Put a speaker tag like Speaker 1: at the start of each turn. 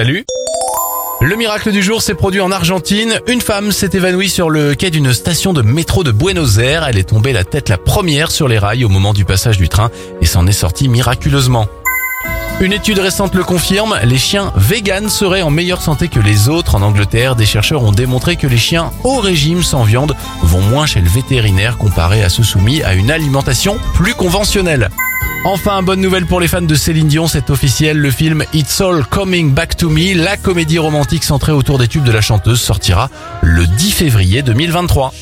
Speaker 1: Salut le miracle du jour s'est produit en Argentine. Une femme s'est évanouie sur le quai d'une station de métro de Buenos Aires. Elle est tombée la tête la première sur les rails au moment du passage du train et s'en est sortie miraculeusement. Une étude récente le confirme, les chiens véganes seraient en meilleure santé que les autres. En Angleterre, des chercheurs ont démontré que les chiens au régime sans viande vont moins chez le vétérinaire comparé à ceux soumis à une alimentation plus conventionnelle. Enfin, bonne nouvelle pour les fans de Céline Dion, c'est officiel, le film It's All Coming Back to Me, la comédie romantique centrée autour des tubes de la chanteuse, sortira le 10 février 2023.